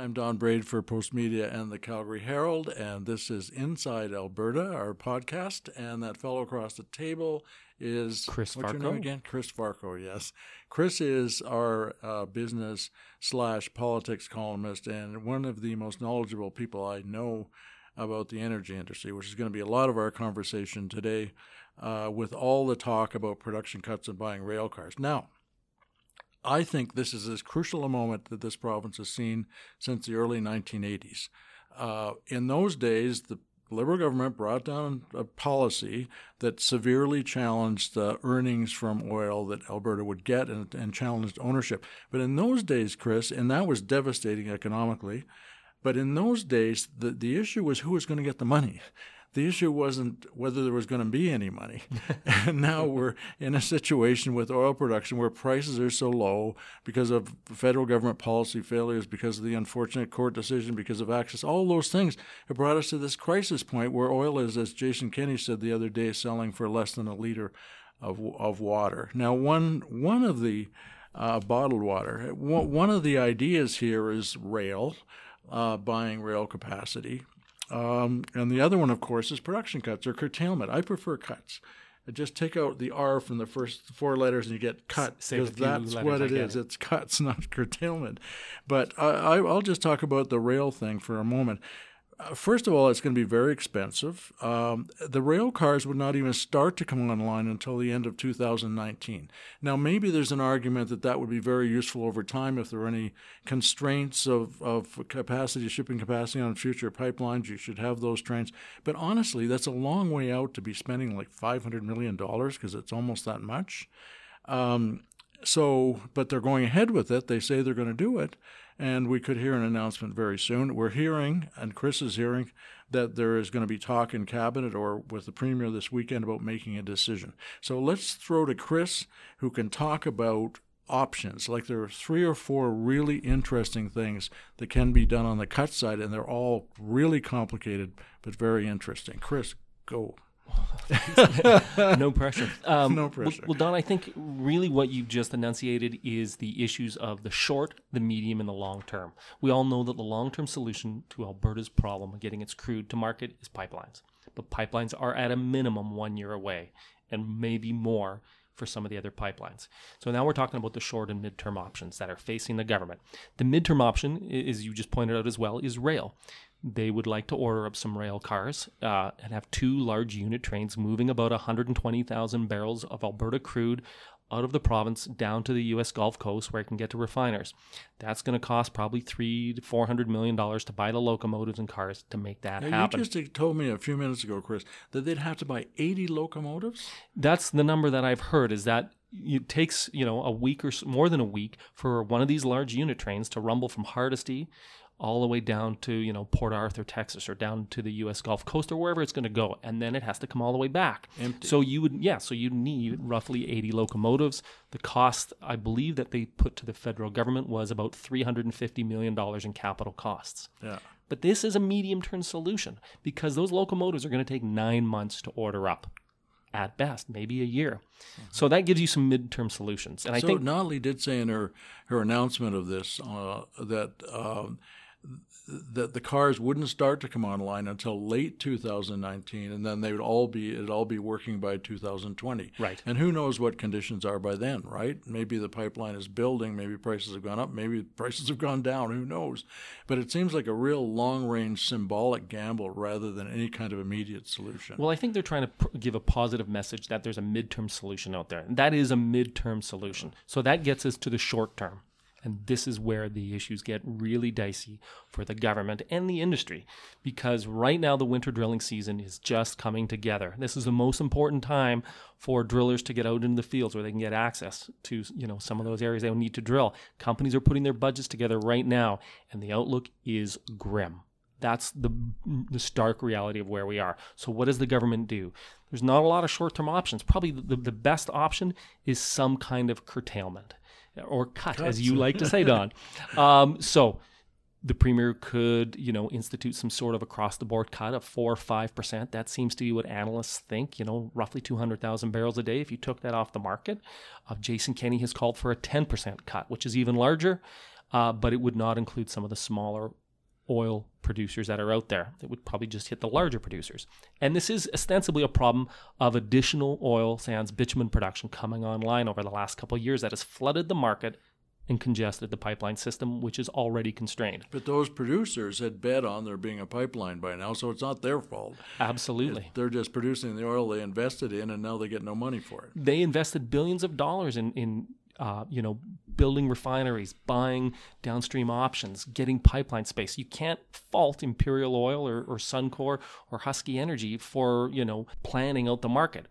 I'm Don Braid for Postmedia and the Calgary Herald, and this is Inside Alberta, our podcast. And that fellow across the table is Chris what's your Varcoe. name again? Chris Varcoe. Yes, Chris is our uh, business slash politics columnist and one of the most knowledgeable people I know about the energy industry, which is going to be a lot of our conversation today, uh, with all the talk about production cuts and buying rail cars. Now. I think this is as crucial a moment that this province has seen since the early 1980s. Uh, in those days, the Liberal government brought down a policy that severely challenged the earnings from oil that Alberta would get and, and challenged ownership. But in those days, Chris, and that was devastating economically, but in those days, the, the issue was who was going to get the money. The issue wasn't whether there was going to be any money. and now we're in a situation with oil production where prices are so low because of federal government policy failures, because of the unfortunate court decision, because of access, all those things have brought us to this crisis point where oil is, as Jason Kenney said the other day, selling for less than a liter of, of water. Now, one, one of the uh, bottled water, one of the ideas here is rail, uh, buying rail capacity. Um, and the other one, of course, is production cuts or curtailment. I prefer cuts. Just take out the R from the first four letters and you get cut because that's what it is. it get is. it. It's cuts, not curtailment. But I, I'll just talk about the rail thing for a moment. Uh, First of all, it's going to be very expensive. Um, the rail cars would not even start to come online until the end of 2019. Now, maybe there's an argument that that would be very useful over time if there are any constraints of, of capacity, shipping capacity on future pipelines. You should have those trains. But honestly, that's a long way out to be spending like $500 million because it's almost that much. Um, so, but they're going ahead with it. They say they're going to do it, and we could hear an announcement very soon. We're hearing, and Chris is hearing, that there is going to be talk in cabinet or with the premier this weekend about making a decision. So let's throw to Chris, who can talk about options. Like there are three or four really interesting things that can be done on the cut side, and they're all really complicated but very interesting. Chris, go. no pressure. Um, No well- pressure. Well, Don, I think really what you've just enunciated is the issues of the short, the medium, and the long term. We all know that the long term solution to Alberta's problem of getting its crude to market is pipelines. But pipelines are at a minimum one year away, and maybe more for some of the other pipelines. So now we're talking about the short and midterm options that are facing the government. The midterm option, as you just pointed out as well, is rail. They would like to order up some rail cars uh, and have two large unit trains moving about 120,000 barrels of Alberta crude out of the province down to the U.S. Gulf Coast where it can get to refiners. That's going to cost probably three to four hundred million dollars to buy the locomotives and cars to make that Now, happen. You just told me a few minutes ago, Chris, that they'd have to buy 80 locomotives. That's the number that I've heard is that it takes, you know, a week or more than a week for one of these large unit trains to rumble from Hardisty all the way down to, you know, Port Arthur, Texas or down to the US Gulf Coast or wherever it's going to go and then it has to come all the way back. Empty. So you would yeah, so you need roughly 80 locomotives. The cost I believe that they put to the federal government was about 350 million dollars in capital costs. Yeah. But this is a medium term solution because those locomotives are going to take nine months to order up at best, maybe a year. So that gives you some midterm solutions. And I so think Notley did say in her, her announcement of this uh, that um, that the cars wouldn't start to come online until late 2019, and then they would all be it'd all be working by 2020. Right. And who knows what conditions are by then, right? Maybe the pipeline is building, maybe prices have gone up, maybe prices have gone down. Who knows? But it seems like a real long-range symbolic gamble rather than any kind of immediate solution. Well, I think they're trying to pr- give a positive message that there's a midterm solution out there. And that is a midterm solution. So that gets us to the short term. And this is where the issues get really dicey for the government and the industry because right now the winter drilling season is just coming together. This is the most important time for drillers to get out into the fields where they can get access to, you know, some of those areas they need to drill. Companies are putting their budgets together right now and the outlook is grim. That's the, the stark reality of where we are. So, what does the government do? There's not a lot of short term options. Probably the, the best option is some kind of curtailment or cut, Cuts. as you like to say, Don. um, so, the premier could, you know, institute some sort of across the board cut of four or five percent. That seems to be what analysts think. You know, roughly two hundred thousand barrels a day. If you took that off the market, uh, Jason Kenney has called for a ten percent cut, which is even larger, uh, but it would not include some of the smaller oil producers that are out there. It would probably just hit the larger producers. And this is ostensibly a problem of additional oil sands bitumen production coming online over the last couple of years that has flooded the market and congested the pipeline system, which is already constrained. But those producers had bet on there being a pipeline by now, so it's not their fault. Absolutely. They're just producing the oil they invested in, and now they get no money for it. They invested billions of dollars in, in uh, you know, building refineries, buying downstream options, getting pipeline space. You can't fault Imperial Oil or, or Suncor or Husky Energy for, you know, planning out the market.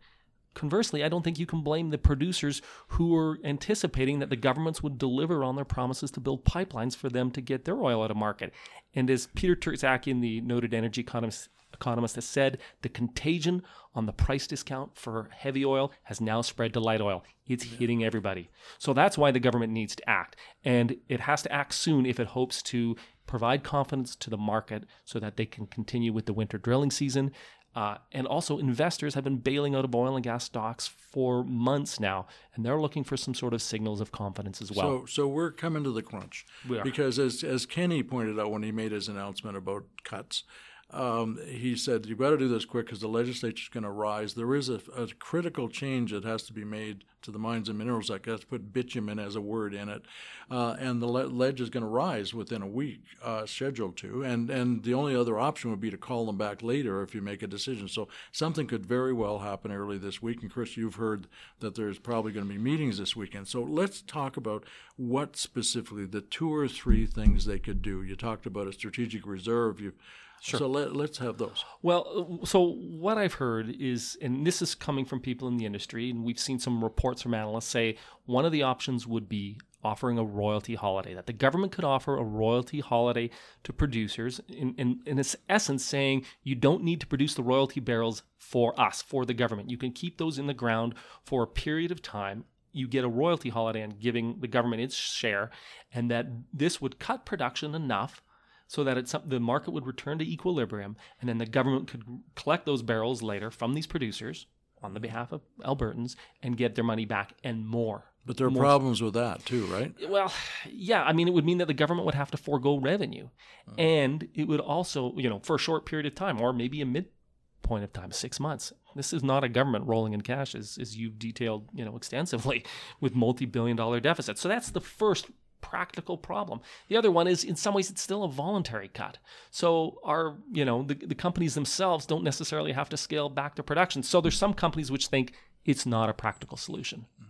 Conversely, I don't think you can blame the producers who were anticipating that the governments would deliver on their promises to build pipelines for them to get their oil out of market. And as Peter Tertzakian, the noted energy economist, economist has said the contagion on the price discount for heavy oil has now spread to light oil. It's yeah. hitting everybody. So that's why the government needs to act. And it has to act soon if it hopes to provide confidence to the market so that they can continue with the winter drilling season. Uh, and also, investors have been bailing out of oil and gas stocks for months now, and they're looking for some sort of signals of confidence as well. So, so we're coming to the crunch. Because as, as Kenney pointed out when he made his announcement about cuts, um, he said, "You better do this quick because the legislature is going to rise. There is a, a, critical change that has to be made to the Mines and Minerals Act. To put bitumen as a word in it, uh, and the le- ledge is going to rise within a week, uh, scheduled to. And and the only other option would be to call them back later if you make a decision. So something could very well happen early this week. And Chris, you've heard that there's probably going to be meetings this weekend. So let's talk about what specifically the two or three things they could do. You talked about a strategic reserve. You Sure. So let, let's have those. Well, uh, so what I've heard is, and this is coming from people in the industry, and we've seen some reports from analysts say one of the options would be offering a royalty holiday, that the government could offer a royalty holiday to producers, in, in, in its essence, saying you don't need to produce the royalty barrels for us, for the government. You can keep those in the ground for a period of time. You get a royalty holiday on giving the government its share, and that this would cut production enough so that it's, the market would return to equilibrium, and then the government could collect those barrels later from these producers on the behalf of Albertans and get their money back and more. But there are more. problems with that too, right? Well, yeah. I mean, it would mean that the government would have to forego revenue, uh-huh. and it would also, you know, for a short period of time, or maybe a midpoint of time, six months. This is not a government rolling in cash, as, as you've detailed, you know, extensively, with multi-billion-dollar deficits. So that's the first practical problem. The other one is in some ways it's still a voluntary cut. So our, you know, the, the companies themselves don't necessarily have to scale back to production. So there's some companies which think it's not a practical solution. Mm-hmm.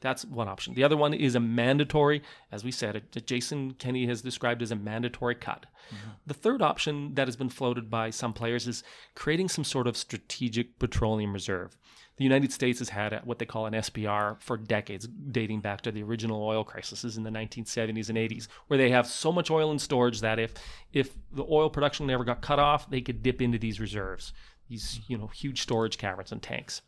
That's one option. The other one is a mandatory, as we said, Jason Kenney has described as a mandatory cut. Mm-hmm. The third option that has been floated by some players is creating some sort of strategic petroleum reserve the United States has had what they call an SPR for decades, dating back to the original oil crises in the 1970s and 80s, where they have so much oil in storage that if if the oil production never got cut off, they could dip into these reserves, these you know huge storage caverns and tanks.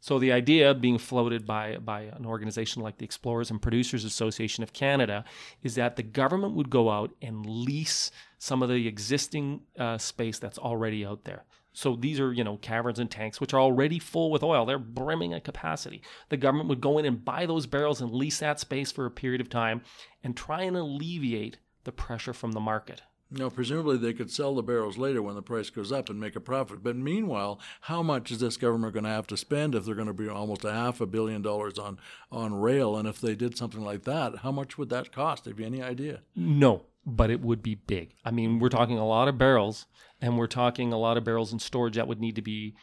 So the idea being floated by, by an organization like the Explorers and Producers Association of Canada is that the government would go out and lease some of the existing uh, space that's already out there. So these are, you know, caverns and tanks which are already full with oil. They're brimming at capacity. The government would go in and buy those barrels and lease that space for a period of time and try and alleviate the pressure from the market. Now, presumably they could sell the barrels later when the price goes up and make a profit. But meanwhile, how much is this government going to have to spend if they're going to be almost a half a billion dollars on, on rail? And if they did something like that, how much would that cost? Have you any idea? No, but it would be big. I mean, we're talking a lot of barrels, and we're talking a lot of barrels in storage that would need to be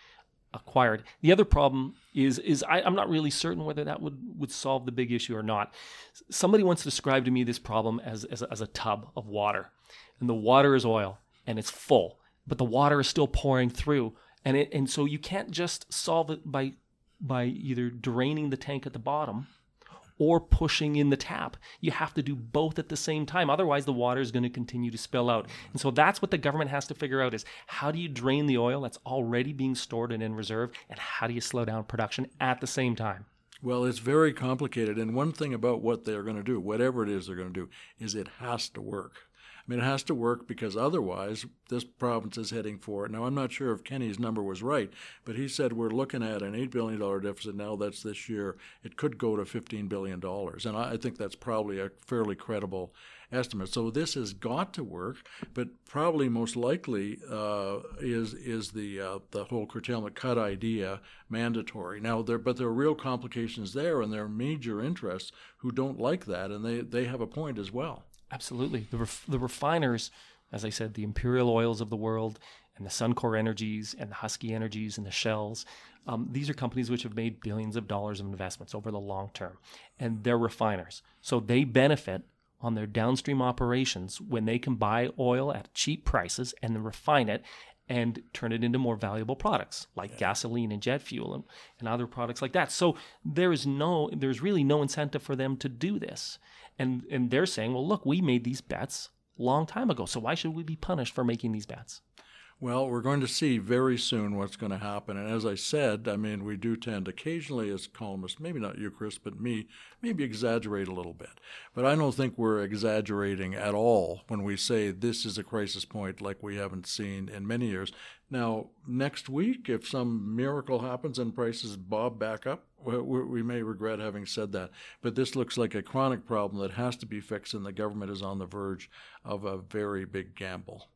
acquired. The other problem is is I, am not really certain whether that would, would solve the big issue or not. Somebody once described to me this problem as, as, as a tub of water, and the water is oil and it's full, but the water is still pouring through, and it, and so you can't just solve it by by either draining the tank at the bottom or pushing in the tap. You have to do both at the same time. Otherwise, the water is going to continue to spill out. And so that's what the government has to figure out is how do you drain the oil that's already being stored and in reserve and how do you slow down production at the same time? Well, it's very complicated. And one thing about what they're going to do, whatever it is they're going to do, is it has to work. I mean, it has to work because otherwise this province is heading for it. Now, I'm not sure if Kenney's number was right, but he said we're looking at an $8 billion deficit now. That's this year. It could go to $15 billion. And I think that's probably a fairly credible estimate. So this has got to work, but probably most likely uh, is is the uh, the whole curtailment cut idea mandatory. Now there, but there are real complications there, and there are major interests who don't like that, and they they have a point as well. Absolutely. The, ref- the refiners, as I said, the imperial oils of the world and the Suncor Energies and the Husky Energies and the Shells, um, these are companies which have made billions of dollars of investments over the long term. And they're refiners. So they benefit on their downstream operations when they can buy oil at cheap prices and then refine it and turn it into more valuable products like yeah. gasoline and jet fuel and, and other products like that. So there is no there's really no incentive for them to do this. And and they're saying, well, look, we made these bets long time ago. So why should we be punished for making these bets? Well, we're going to see very soon what's going to happen. And as I said, I mean, we do tend occasionally as columnists, maybe not you, Chris, but me, maybe exaggerate a little bit. But I don't think we're exaggerating at all when we say this is a crisis point like we haven't seen in many years. Now, next week, if some miracle happens and prices bob back up, we may regret having said that. But this looks like a chronic problem that has to be fixed, and the government is on the verge of a very big gamble.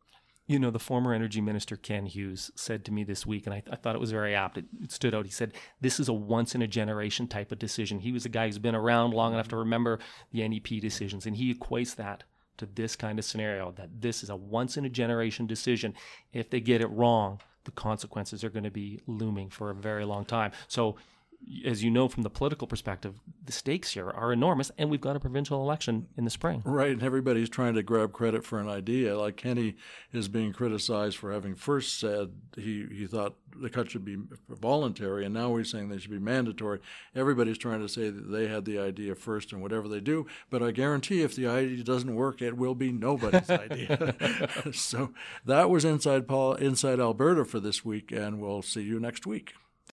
You know, the former energy minister, Ken Hughes, said to me this week, and I, I thought it was very apt. It, it, stood out. He said, This is a once in a generation type of decision. He was a guy who's been around long enough to remember the NEP decisions, and he equates that to this kind of scenario that this is a once in a generation decision. If they get it wrong, the consequences are going to be looming for a very long time. So as you know from the political perspective, the stakes here are enormous, and we've got a provincial election in the spring. Right, and everybody's trying to grab credit for an idea. Like Kenney is being criticized for having first said he, he thought the cut should be voluntary, and now he's saying they should be mandatory. Everybody's trying to say that they had the idea first, and whatever they do. But I guarantee if the idea doesn't work, it will be nobody's idea. so that was inside Paul, inside Alberta for this week, and we'll see you next week.